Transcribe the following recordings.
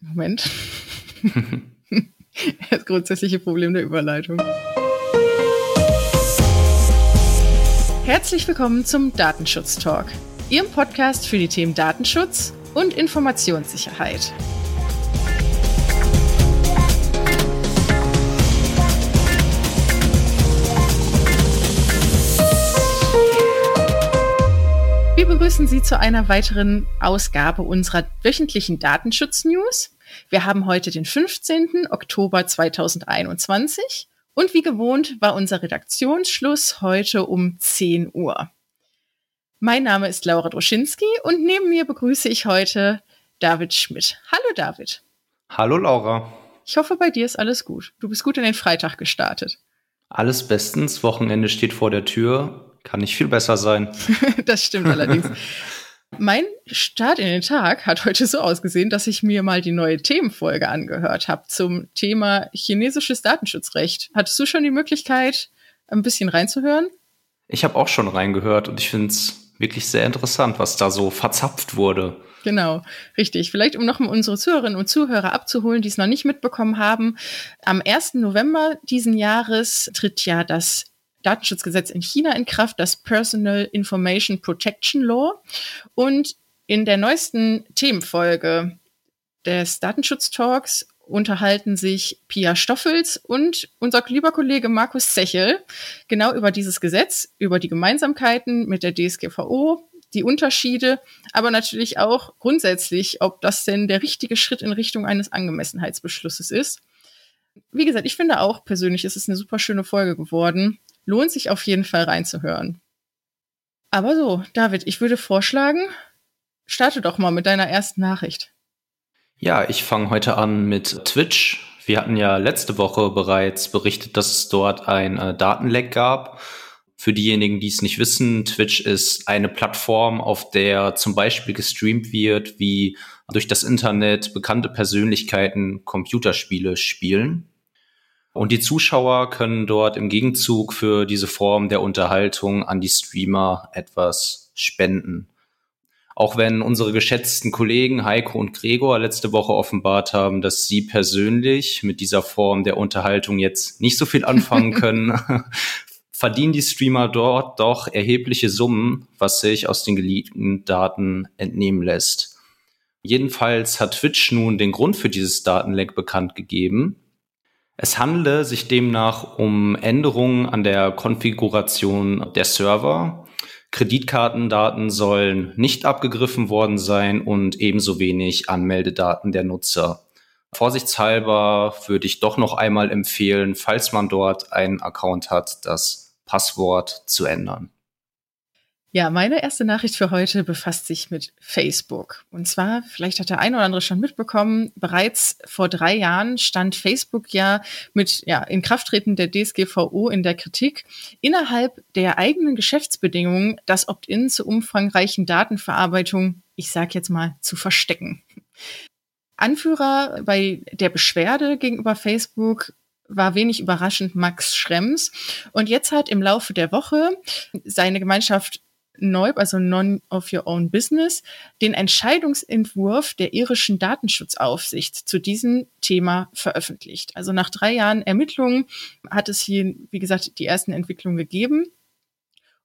Moment. das grundsätzliche Problem der Überleitung. Herzlich willkommen zum Datenschutz Talk, Ihrem Podcast für die Themen Datenschutz und Informationssicherheit. Begrüßen Sie zu einer weiteren Ausgabe unserer wöchentlichen Datenschutz-News. Wir haben heute den 15. Oktober 2021 und wie gewohnt war unser Redaktionsschluss heute um 10 Uhr. Mein Name ist Laura Droschinski und neben mir begrüße ich heute David Schmidt. Hallo David. Hallo Laura. Ich hoffe, bei dir ist alles gut. Du bist gut in den Freitag gestartet. Alles bestens. Wochenende steht vor der Tür. Kann nicht viel besser sein. das stimmt allerdings. Mein Start in den Tag hat heute so ausgesehen, dass ich mir mal die neue Themenfolge angehört habe zum Thema chinesisches Datenschutzrecht. Hattest du schon die Möglichkeit, ein bisschen reinzuhören? Ich habe auch schon reingehört und ich finde es wirklich sehr interessant, was da so verzapft wurde. Genau, richtig. Vielleicht, um noch mal unsere Zuhörerinnen und Zuhörer abzuholen, die es noch nicht mitbekommen haben. Am 1. November diesen Jahres tritt ja das Datenschutzgesetz in China in Kraft, das Personal Information Protection Law. Und in der neuesten Themenfolge des Datenschutz-Talks unterhalten sich Pia Stoffels und unser lieber Kollege Markus Zechel genau über dieses Gesetz, über die Gemeinsamkeiten mit der DSGVO, die Unterschiede, aber natürlich auch grundsätzlich, ob das denn der richtige Schritt in Richtung eines Angemessenheitsbeschlusses ist. Wie gesagt, ich finde auch persönlich, es ist eine super schöne Folge geworden. Lohnt sich auf jeden Fall reinzuhören. Aber so, David, ich würde vorschlagen, starte doch mal mit deiner ersten Nachricht. Ja, ich fange heute an mit Twitch. Wir hatten ja letzte Woche bereits berichtet, dass es dort ein äh, Datenleck gab. Für diejenigen, die es nicht wissen, Twitch ist eine Plattform, auf der zum Beispiel gestreamt wird, wie durch das Internet bekannte Persönlichkeiten Computerspiele spielen. Und die Zuschauer können dort im Gegenzug für diese Form der Unterhaltung an die Streamer etwas spenden. Auch wenn unsere geschätzten Kollegen Heiko und Gregor letzte Woche offenbart haben, dass sie persönlich mit dieser Form der Unterhaltung jetzt nicht so viel anfangen können, verdienen die Streamer dort doch erhebliche Summen, was sich aus den geleakten Daten entnehmen lässt. Jedenfalls hat Twitch nun den Grund für dieses Datenleck bekannt gegeben. Es handele sich demnach um Änderungen an der Konfiguration der Server. Kreditkartendaten sollen nicht abgegriffen worden sein und ebenso wenig Anmeldedaten der Nutzer. Vorsichtshalber würde ich doch noch einmal empfehlen, falls man dort einen Account hat, das Passwort zu ändern. Ja, meine erste Nachricht für heute befasst sich mit Facebook. Und zwar, vielleicht hat der eine oder andere schon mitbekommen, bereits vor drei Jahren stand Facebook ja mit ja, Inkrafttreten der DSGVO in der Kritik, innerhalb der eigenen Geschäftsbedingungen das Opt-in zur umfangreichen Datenverarbeitung, ich sage jetzt mal, zu verstecken. Anführer bei der Beschwerde gegenüber Facebook war wenig überraschend Max Schrems. Und jetzt hat im Laufe der Woche seine Gemeinschaft Neub, also None of Your Own Business, den Entscheidungsentwurf der irischen Datenschutzaufsicht zu diesem Thema veröffentlicht. Also nach drei Jahren Ermittlungen hat es hier, wie gesagt, die ersten Entwicklungen gegeben.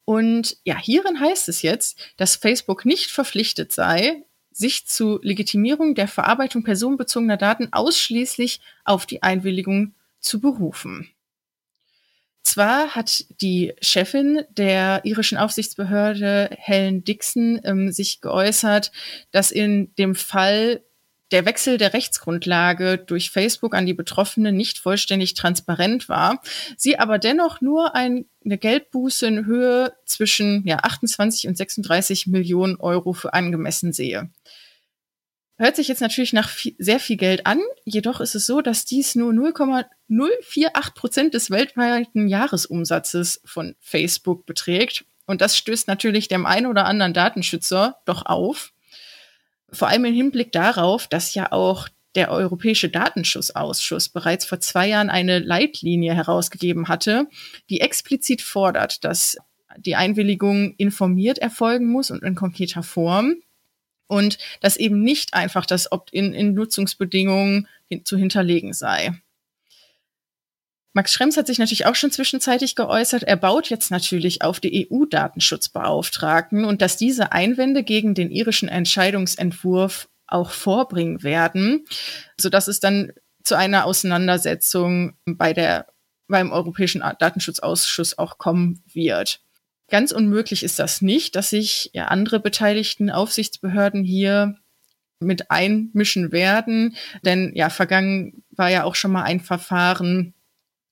Und ja, hierin heißt es jetzt, dass Facebook nicht verpflichtet sei, sich zu Legitimierung der Verarbeitung personenbezogener Daten ausschließlich auf die Einwilligung zu berufen. Zwar hat die Chefin der irischen Aufsichtsbehörde Helen Dixon ähm, sich geäußert, dass in dem Fall der Wechsel der Rechtsgrundlage durch Facebook an die Betroffenen nicht vollständig transparent war, sie aber dennoch nur eine Geldbuße in Höhe zwischen ja, 28 und 36 Millionen Euro für angemessen sehe. Hört sich jetzt natürlich nach viel, sehr viel Geld an, jedoch ist es so, dass dies nur 0,048 Prozent des weltweiten Jahresumsatzes von Facebook beträgt. Und das stößt natürlich dem einen oder anderen Datenschützer doch auf. Vor allem im Hinblick darauf, dass ja auch der Europäische Datenschutzausschuss bereits vor zwei Jahren eine Leitlinie herausgegeben hatte, die explizit fordert, dass die Einwilligung informiert erfolgen muss und in konkreter Form. Und dass eben nicht einfach das Opt-in in Nutzungsbedingungen zu hinterlegen sei. Max Schrems hat sich natürlich auch schon zwischenzeitlich geäußert. Er baut jetzt natürlich auf die EU-Datenschutzbeauftragten und dass diese Einwände gegen den irischen Entscheidungsentwurf auch vorbringen werden, sodass es dann zu einer Auseinandersetzung bei der, beim Europäischen Datenschutzausschuss auch kommen wird. Ganz unmöglich ist das nicht, dass sich ja andere beteiligten Aufsichtsbehörden hier mit einmischen werden, denn ja, vergangen war ja auch schon mal ein Verfahren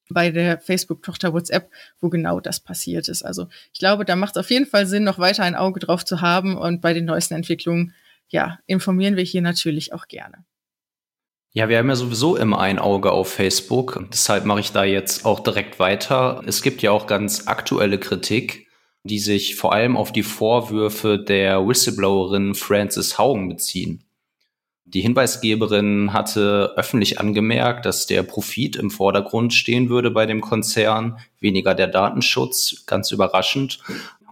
bei der Facebook-Tochter WhatsApp, wo genau das passiert ist. Also ich glaube, da macht es auf jeden Fall Sinn, noch weiter ein Auge drauf zu haben und bei den neuesten Entwicklungen, ja, informieren wir hier natürlich auch gerne. Ja, wir haben ja sowieso immer ein Auge auf Facebook. Deshalb mache ich da jetzt auch direkt weiter. Es gibt ja auch ganz aktuelle Kritik die sich vor allem auf die Vorwürfe der Whistleblowerin Frances Haugen beziehen. Die Hinweisgeberin hatte öffentlich angemerkt, dass der Profit im Vordergrund stehen würde bei dem Konzern, weniger der Datenschutz, ganz überraschend.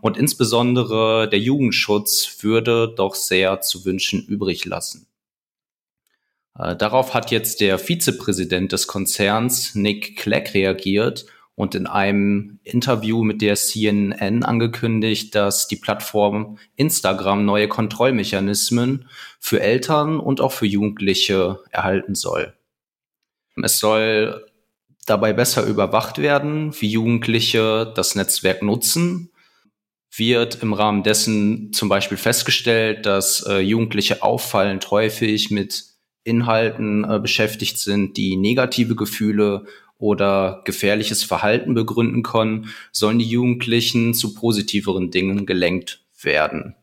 Und insbesondere der Jugendschutz würde doch sehr zu wünschen übrig lassen. Äh, darauf hat jetzt der Vizepräsident des Konzerns, Nick Clegg, reagiert und in einem Interview mit der CNN angekündigt, dass die Plattform Instagram neue Kontrollmechanismen für Eltern und auch für Jugendliche erhalten soll. Es soll dabei besser überwacht werden, wie Jugendliche das Netzwerk nutzen. Wird im Rahmen dessen zum Beispiel festgestellt, dass äh, Jugendliche auffallend häufig mit Inhalten äh, beschäftigt sind, die negative Gefühle oder gefährliches Verhalten begründen können, sollen die Jugendlichen zu positiveren Dingen gelenkt werden.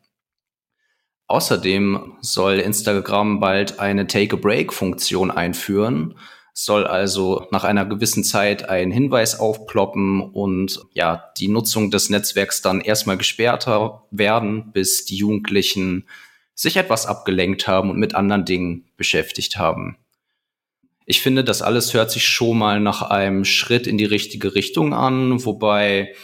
Außerdem soll Instagram bald eine Take-a-Break-Funktion einführen, soll also nach einer gewissen Zeit ein Hinweis aufploppen und ja, die Nutzung des Netzwerks dann erstmal gesperrter werden, bis die Jugendlichen sich etwas abgelenkt haben und mit anderen Dingen beschäftigt haben. Ich finde, das alles hört sich schon mal nach einem Schritt in die richtige Richtung an, wobei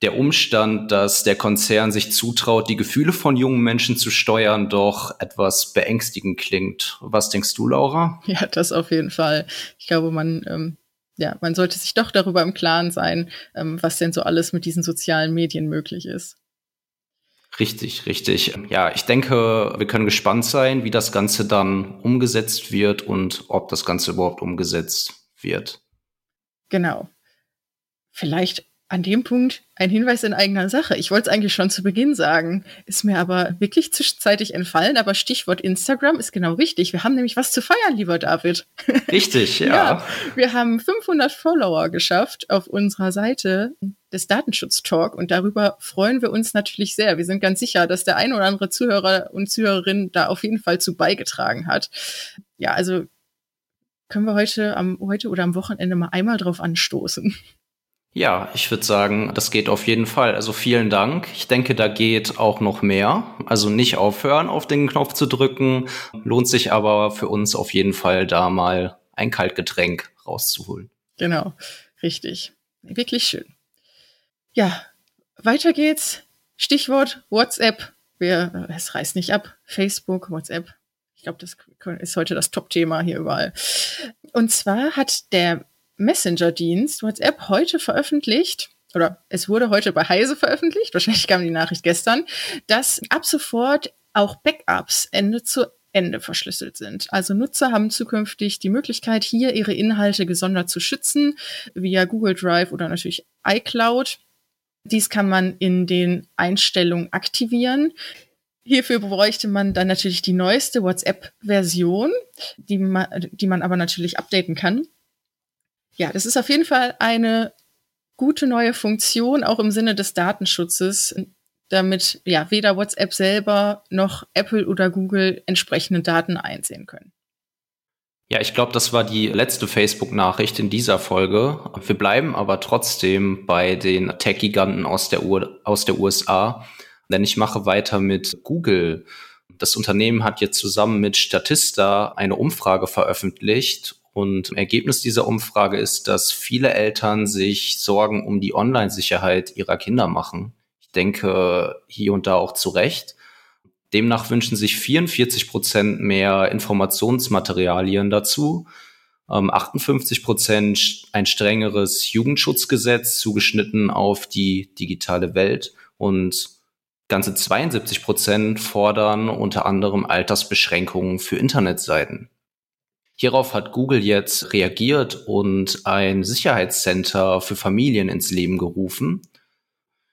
der Umstand, dass der Konzern sich zutraut, die Gefühle von jungen Menschen zu steuern, doch etwas beängstigend klingt. Was denkst du, Laura? Ja, das auf jeden Fall. Ich glaube, man, ähm, ja, man sollte sich doch darüber im Klaren sein, ähm, was denn so alles mit diesen sozialen Medien möglich ist. Richtig, richtig. Ja, ich denke, wir können gespannt sein, wie das Ganze dann umgesetzt wird und ob das Ganze überhaupt umgesetzt wird. Genau. Vielleicht an dem Punkt ein Hinweis in eigener Sache. Ich wollte es eigentlich schon zu Beginn sagen, ist mir aber wirklich zwischenzeitlich entfallen. Aber Stichwort Instagram ist genau richtig. Wir haben nämlich was zu feiern, lieber David. Richtig, ja. ja wir haben 500 Follower geschafft auf unserer Seite des Datenschutz-Talk und darüber freuen wir uns natürlich sehr. Wir sind ganz sicher, dass der ein oder andere Zuhörer und Zuhörerin da auf jeden Fall zu beigetragen hat. Ja, also können wir heute am heute oder am Wochenende mal einmal drauf anstoßen. Ja, ich würde sagen, das geht auf jeden Fall. Also vielen Dank. Ich denke, da geht auch noch mehr. Also nicht aufhören, auf den Knopf zu drücken. Lohnt sich aber für uns auf jeden Fall, da mal ein Kaltgetränk rauszuholen. Genau, richtig. Wirklich schön. Ja, weiter geht's. Stichwort WhatsApp. Wer, es reißt nicht ab. Facebook, WhatsApp. Ich glaube, das ist heute das Top-Thema hier überall. Und zwar hat der Messenger-Dienst WhatsApp heute veröffentlicht, oder es wurde heute bei Heise veröffentlicht, wahrscheinlich kam die Nachricht gestern, dass ab sofort auch Backups Ende zu Ende verschlüsselt sind. Also Nutzer haben zukünftig die Möglichkeit, hier ihre Inhalte gesondert zu schützen, via Google Drive oder natürlich iCloud. Dies kann man in den Einstellungen aktivieren. Hierfür bräuchte man dann natürlich die neueste WhatsApp-Version, die man, die man aber natürlich updaten kann. Ja, das ist auf jeden Fall eine gute neue Funktion, auch im Sinne des Datenschutzes, damit ja weder WhatsApp selber noch Apple oder Google entsprechende Daten einsehen können. Ja, ich glaube, das war die letzte Facebook-Nachricht in dieser Folge. Wir bleiben aber trotzdem bei den Tech-Giganten aus, der aus der USA, denn ich mache weiter mit Google. Das Unternehmen hat jetzt zusammen mit Statista eine Umfrage veröffentlicht und Ergebnis dieser Umfrage ist, dass viele Eltern sich Sorgen um die Online-Sicherheit ihrer Kinder machen. Ich denke hier und da auch zu Recht. Demnach wünschen sich 44 Prozent mehr Informationsmaterialien dazu, 58 ähm, Prozent ein strengeres Jugendschutzgesetz zugeschnitten auf die digitale Welt und ganze 72 Prozent fordern unter anderem Altersbeschränkungen für Internetseiten. Hierauf hat Google jetzt reagiert und ein Sicherheitscenter für Familien ins Leben gerufen.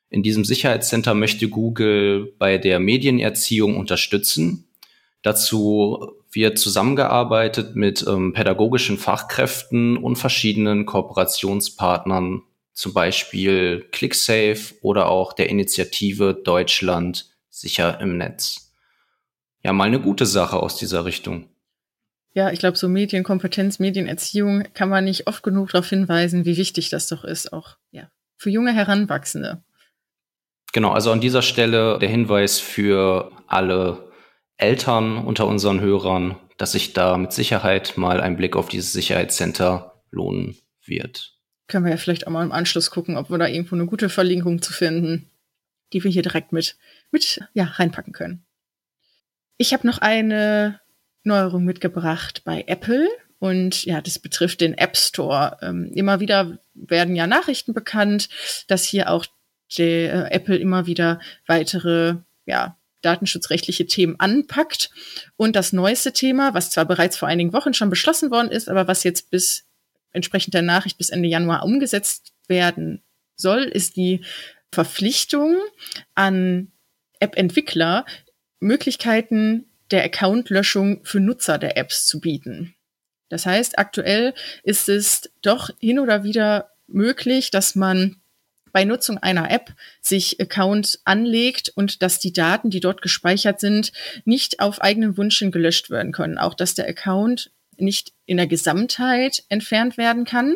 In diesem Sicherheitscenter möchte Google bei der Medienerziehung unterstützen. Dazu wird zusammengearbeitet mit ähm, pädagogischen Fachkräften und verschiedenen Kooperationspartnern, zum Beispiel ClickSafe oder auch der Initiative Deutschland sicher im Netz. Ja, mal eine gute Sache aus dieser Richtung. Ja, ich glaube, so Medienkompetenz, Medienerziehung kann man nicht oft genug darauf hinweisen, wie wichtig das doch ist, auch ja, für junge Heranwachsende. Genau, also an dieser Stelle der Hinweis für alle Eltern unter unseren Hörern, dass sich da mit Sicherheit mal ein Blick auf dieses Sicherheitscenter lohnen wird. Können wir ja vielleicht auch mal im Anschluss gucken, ob wir da irgendwo eine gute Verlinkung zu finden, die wir hier direkt mit, mit ja, reinpacken können. Ich habe noch eine Neuerung mitgebracht bei Apple. Und ja, das betrifft den App Store. Ähm, immer wieder werden ja Nachrichten bekannt, dass hier auch der, äh, Apple immer wieder weitere ja, datenschutzrechtliche Themen anpackt. Und das neueste Thema, was zwar bereits vor einigen Wochen schon beschlossen worden ist, aber was jetzt bis entsprechend der Nachricht bis Ende Januar umgesetzt werden soll, ist die Verpflichtung an App-Entwickler, Möglichkeiten der Accountlöschung für Nutzer der Apps zu bieten. Das heißt, aktuell ist es doch hin oder wieder möglich, dass man bei Nutzung einer App sich Account anlegt und dass die Daten, die dort gespeichert sind, nicht auf eigenen Wunsch hin gelöscht werden können. Auch dass der Account nicht in der Gesamtheit entfernt werden kann.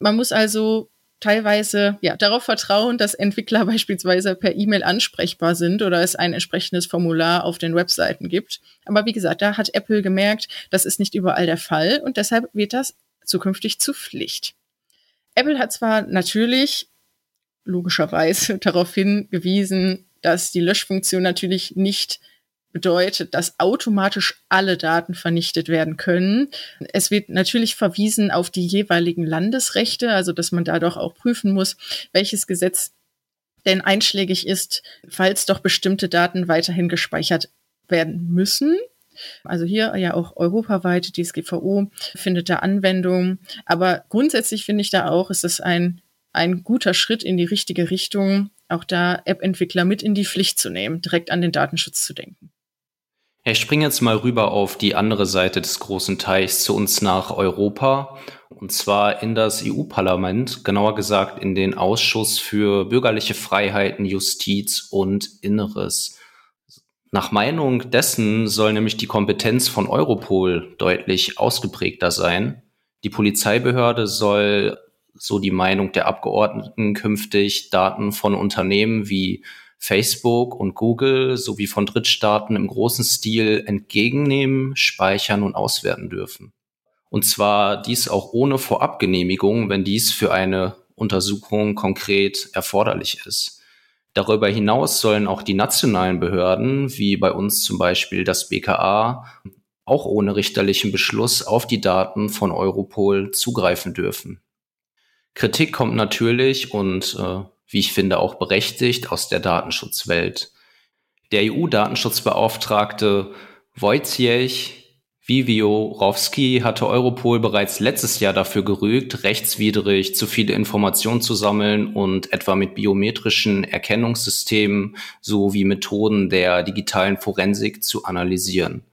Man muss also teilweise ja darauf vertrauen, dass Entwickler beispielsweise per E-Mail ansprechbar sind oder es ein entsprechendes Formular auf den Webseiten gibt. Aber wie gesagt, da hat Apple gemerkt, das ist nicht überall der Fall und deshalb wird das zukünftig zu Pflicht. Apple hat zwar natürlich logischerweise darauf hingewiesen, dass die Löschfunktion natürlich nicht bedeutet, dass automatisch alle Daten vernichtet werden können. Es wird natürlich verwiesen auf die jeweiligen Landesrechte, also dass man da doch auch prüfen muss, welches Gesetz denn einschlägig ist, falls doch bestimmte Daten weiterhin gespeichert werden müssen. Also hier ja auch europaweit, die DSGVO findet da Anwendung. Aber grundsätzlich finde ich da auch, ist es ein, ein guter Schritt in die richtige Richtung, auch da App-Entwickler mit in die Pflicht zu nehmen, direkt an den Datenschutz zu denken. Ich springe jetzt mal rüber auf die andere Seite des großen Teichs zu uns nach Europa und zwar in das EU-Parlament, genauer gesagt in den Ausschuss für bürgerliche Freiheiten, Justiz und Inneres. Nach Meinung dessen soll nämlich die Kompetenz von Europol deutlich ausgeprägter sein. Die Polizeibehörde soll, so die Meinung der Abgeordneten, künftig Daten von Unternehmen wie Facebook und Google sowie von Drittstaaten im großen Stil entgegennehmen, speichern und auswerten dürfen. Und zwar dies auch ohne Vorabgenehmigung, wenn dies für eine Untersuchung konkret erforderlich ist. Darüber hinaus sollen auch die nationalen Behörden, wie bei uns zum Beispiel das BKA, auch ohne richterlichen Beschluss auf die Daten von Europol zugreifen dürfen. Kritik kommt natürlich und äh, wie ich finde, auch berechtigt aus der Datenschutzwelt. Der EU-Datenschutzbeauftragte Wojciech Viviorowski hatte Europol bereits letztes Jahr dafür gerügt, rechtswidrig zu viele Informationen zu sammeln und etwa mit biometrischen Erkennungssystemen sowie Methoden der digitalen Forensik zu analysieren.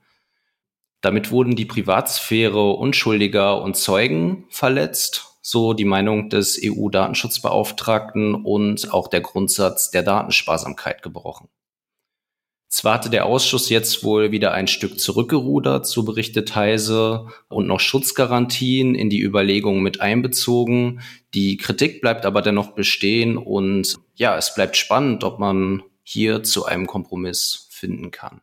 Damit wurden die Privatsphäre Unschuldiger und Zeugen verletzt so die Meinung des EU-Datenschutzbeauftragten und auch der Grundsatz der Datensparsamkeit gebrochen. Zwar hatte der Ausschuss jetzt wohl wieder ein Stück zurückgerudert, so berichtet Heise, und noch Schutzgarantien in die Überlegungen mit einbezogen. Die Kritik bleibt aber dennoch bestehen und ja, es bleibt spannend, ob man hier zu einem Kompromiss finden kann.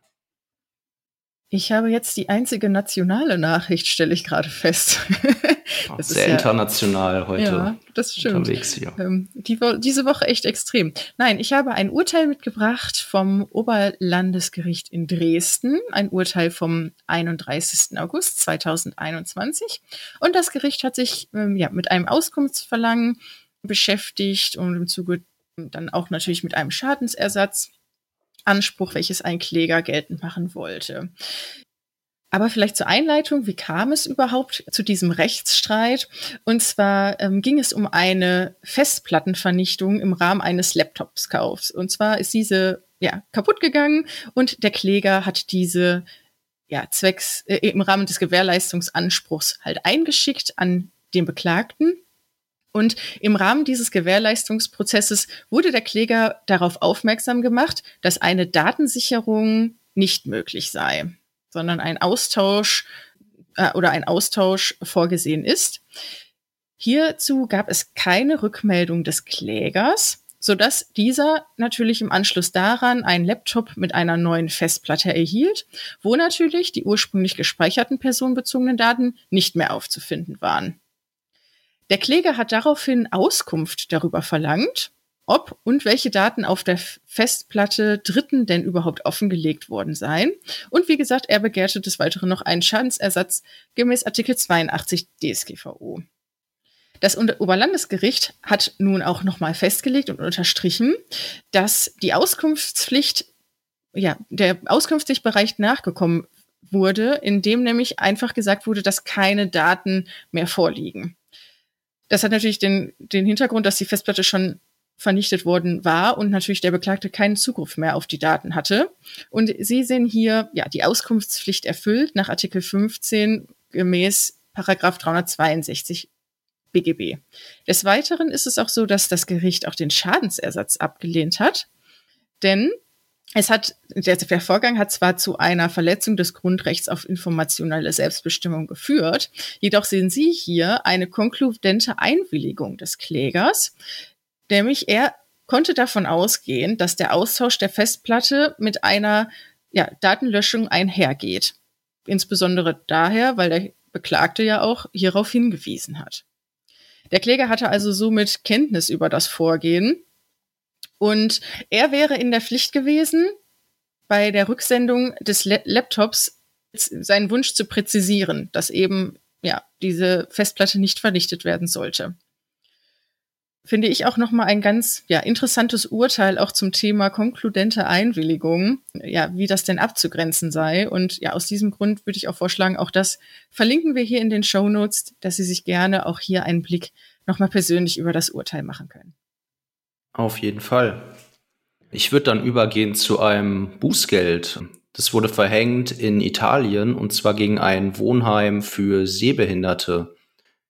Ich habe jetzt die einzige nationale Nachricht, stelle ich gerade fest. das Sehr ja, international heute. Ja, das stimmt. Unterwegs hier. Ähm, die, diese Woche echt extrem. Nein, ich habe ein Urteil mitgebracht vom Oberlandesgericht in Dresden, ein Urteil vom 31. August 2021. Und das Gericht hat sich ähm, ja, mit einem Auskunftsverlangen beschäftigt und im Zuge dann auch natürlich mit einem Schadensersatz. Anspruch, welches ein Kläger geltend machen wollte. Aber vielleicht zur Einleitung, wie kam es überhaupt zu diesem Rechtsstreit? Und zwar ähm, ging es um eine Festplattenvernichtung im Rahmen eines Laptopskaufs. Und zwar ist diese ja kaputt gegangen und der Kläger hat diese ja zwecks äh, im Rahmen des Gewährleistungsanspruchs halt eingeschickt an den Beklagten. Und im Rahmen dieses Gewährleistungsprozesses wurde der Kläger darauf aufmerksam gemacht, dass eine Datensicherung nicht möglich sei, sondern ein Austausch äh, oder ein Austausch vorgesehen ist. Hierzu gab es keine Rückmeldung des Klägers, sodass dieser natürlich im Anschluss daran einen Laptop mit einer neuen Festplatte erhielt, wo natürlich die ursprünglich gespeicherten personenbezogenen Daten nicht mehr aufzufinden waren. Der Kläger hat daraufhin Auskunft darüber verlangt, ob und welche Daten auf der Festplatte Dritten denn überhaupt offengelegt worden seien. Und wie gesagt, er begehrte des Weiteren noch einen Schadensersatz gemäß Artikel 82 DSGVO. Das Oberlandesgericht hat nun auch nochmal festgelegt und unterstrichen, dass die Auskunftspflicht, ja, der Auskunftspflichtbereich nachgekommen wurde, indem nämlich einfach gesagt wurde, dass keine Daten mehr vorliegen. Das hat natürlich den, den Hintergrund, dass die Festplatte schon vernichtet worden war und natürlich der Beklagte keinen Zugriff mehr auf die Daten hatte. Und Sie sehen hier ja die Auskunftspflicht erfüllt nach Artikel 15 gemäß Paragraph 362 BGB. Des Weiteren ist es auch so, dass das Gericht auch den Schadensersatz abgelehnt hat, denn es hat, der Vorgang hat zwar zu einer Verletzung des Grundrechts auf informationelle Selbstbestimmung geführt, jedoch sehen Sie hier eine konkludente Einwilligung des Klägers, nämlich er konnte davon ausgehen, dass der Austausch der Festplatte mit einer ja, Datenlöschung einhergeht. Insbesondere daher, weil der Beklagte ja auch hierauf hingewiesen hat. Der Kläger hatte also somit Kenntnis über das Vorgehen und er wäre in der Pflicht gewesen, bei der Rücksendung des La Laptops seinen Wunsch zu präzisieren, dass eben ja diese Festplatte nicht vernichtet werden sollte. Finde ich auch noch mal ein ganz ja interessantes Urteil auch zum Thema konkludente Einwilligung, ja, wie das denn abzugrenzen sei und ja, aus diesem Grund würde ich auch vorschlagen, auch das verlinken wir hier in den Show Notes, dass Sie sich gerne auch hier einen Blick noch mal persönlich über das Urteil machen können. Auf jeden Fall. Ich würde dann übergehen zu einem Bußgeld. Das wurde verhängt in Italien und zwar gegen ein Wohnheim für Sehbehinderte.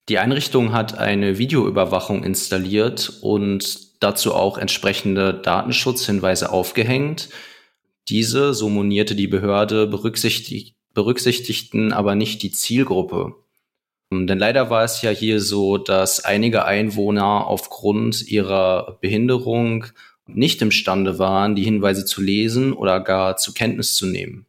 Die Einrichtung hat eine Videoüberwachung installiert und dazu auch entsprechende Datenschutzhinweise aufgehängt. Diese, so monierte die Behörde, berücksichtig berücksichtigten aber nicht die Zielgruppe. Ähm, denn leider war es ja hier so, dass einige Einwohner aufgrund ihrer Behinderung nicht imstande waren, die Hinweise zu lesen oder gar zur Kenntnis zu nehmen.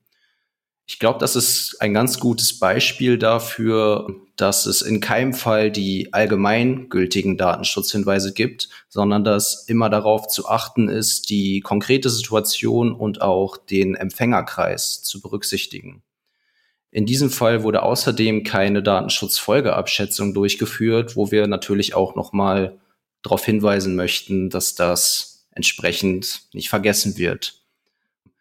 Ich glaube, das ist ein ganz gutes Beispiel dafür, dass es in keinem Fall die allgemeingültigen Datenschutzhinweise gibt, sondern dass immer darauf zu achten ist, die konkrete Situation und auch den Empfängerkreis zu berücksichtigen. In diesem Fall wurde außerdem keine Datenschutzfolgeabschätzung durchgeführt, wo wir natürlich auch nochmal darauf hinweisen möchten, dass das entsprechend nicht vergessen wird.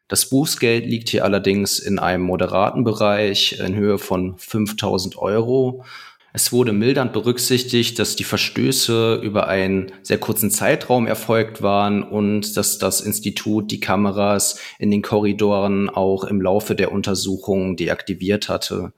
Das Bußgeld liegt hier allerdings in einem moderaten Bereich in Höhe von 5000 Euro es wurde mildernd berücksichtigt, dass die Verstöße über einen sehr kurzen Zeitraum erfolgt waren und dass das Institut die Kameras in den Korridoren auch im Laufe der Untersuchung deaktiviert hatte.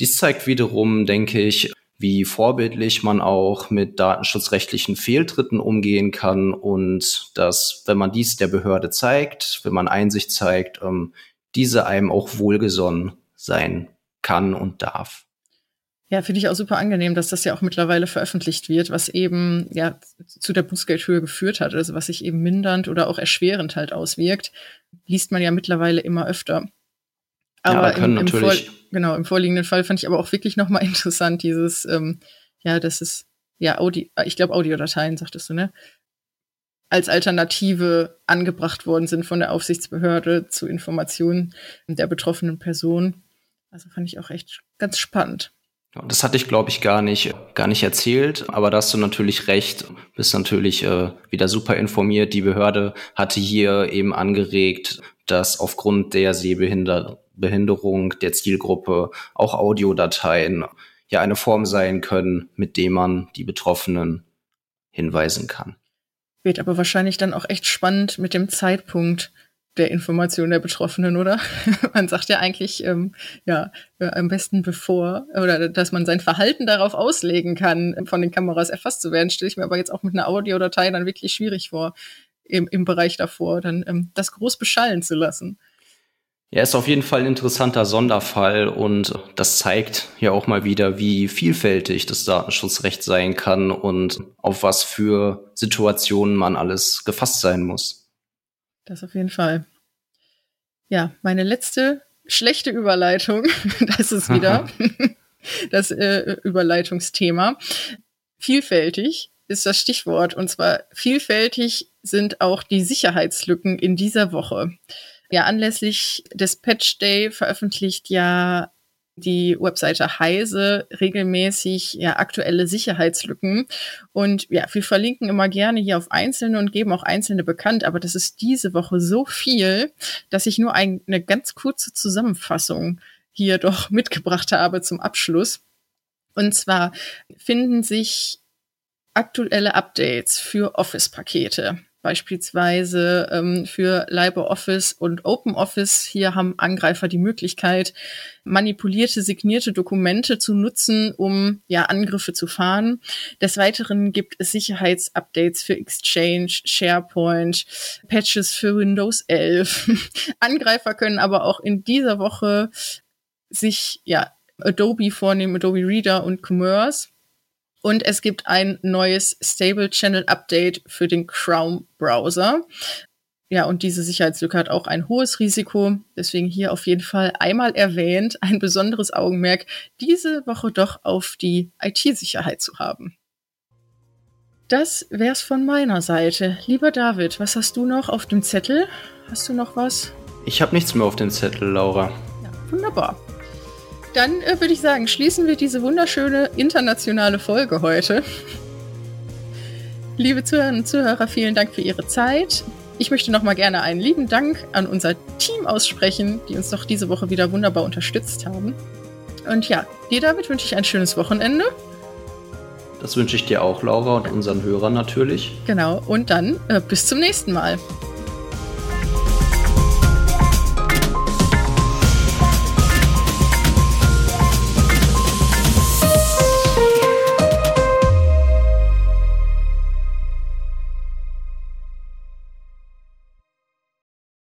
Dies zeigt wiederum, denke ich, wie vorbildlich man auch mit datenschutzrechtlichen Fehltritten umgehen kann und dass, wenn man dies der Behörde zeigt, wenn man Einsicht zeigt, ähm, diese einem auch wohlgesonnen sein kann und darf. Ja, finde ich auch super angenehm, dass das ja auch mittlerweile veröffentlicht wird, was eben ja zu der Bußgeldhöhe geführt hat, also was sich eben mindernd oder auch erschwerend halt auswirkt, liest man ja mittlerweile immer öfter. Aber ja, können im, im natürlich. Vor, genau, im vorliegenden Fall fand ich aber auch wirklich nochmal interessant, dieses, ähm, ja, das ist, ja, Audio, ich glaube Audiodateien, sagtest du, ne? Als Alternative angebracht worden sind von der Aufsichtsbehörde zu Informationen der betroffenen Person. Also fand ich auch echt ganz spannend. Das hatte ich, glaube ich, gar nicht, gar nicht erzählt, aber da hast du natürlich recht, bist natürlich äh, wieder super informiert. Die Behörde hatte hier eben angeregt, dass aufgrund der Sehbehinderung der Zielgruppe auch Audiodateien ja eine Form sein können, mit dem man die Betroffenen hinweisen kann. Wird aber wahrscheinlich dann auch echt spannend mit dem Zeitpunkt, der Information der Betroffenen, oder? man sagt ja eigentlich, ähm, ja, äh, am besten bevor, oder dass man sein Verhalten darauf auslegen kann, von den Kameras erfasst zu werden, stelle ich mir aber jetzt auch mit einer Audiodatei dann wirklich schwierig vor, im, im Bereich davor, dann ähm, das groß beschallen zu lassen. Ja, ist auf jeden Fall ein interessanter Sonderfall und das zeigt ja auch mal wieder, wie vielfältig das Datenschutzrecht sein kann und auf was für Situationen man alles gefasst sein muss. Das auf jeden Fall. Ja, meine letzte schlechte Überleitung, das ist wieder das äh, Überleitungsthema. Vielfältig ist das Stichwort. Und zwar vielfältig sind auch die Sicherheitslücken in dieser Woche. Ja, anlässlich des Patch Day veröffentlicht ja die Webseite Heise regelmäßig ja aktuelle Sicherheitslücken. Und ja, wir verlinken immer gerne hier auf einzelne und geben auch einzelne bekannt, aber das ist diese Woche so viel, dass ich nur ein, eine ganz kurze Zusammenfassung hier doch mitgebracht habe zum Abschluss. Und zwar finden sich aktuelle Updates für Office-Pakete beispielsweise ähm, für LibreOffice und OpenOffice. Hier haben Angreifer die Möglichkeit, manipulierte, signierte Dokumente zu nutzen, um ja Angriffe zu fahren. Des Weiteren gibt es Sicherheitsupdates für Exchange, SharePoint, Patches für Windows 11. Angreifer können aber auch in dieser Woche sich ja Adobe vornehmen, Adobe Reader und Commerce und es gibt ein neues Stable Channel Update für den Chrome Browser. Ja, und diese Sicherheitslücke hat auch ein hohes Risiko. Deswegen hier auf jeden Fall einmal erwähnt, ein besonderes Augenmerk, diese Woche doch auf die IT-Sicherheit zu haben. Das wär's von meiner Seite. Lieber David, was hast du noch auf dem Zettel? Hast du noch was? Ich habe nichts mehr auf dem Zettel, Laura. Ja, wunderbar. Dann äh, würde ich sagen, schließen wir diese wunderschöne internationale Folge heute. Liebe Zuhörerinnen und Zuhörer, vielen Dank für Ihre Zeit. Ich möchte noch mal gerne einen lieben Dank an unser Team aussprechen, die uns doch diese Woche wieder wunderbar unterstützt haben. Und ja, dir damit wünsche ich ein schönes Wochenende. Das wünsche ich dir auch, Laura, und unseren Hörern natürlich. Genau, und dann äh, bis zum nächsten Mal.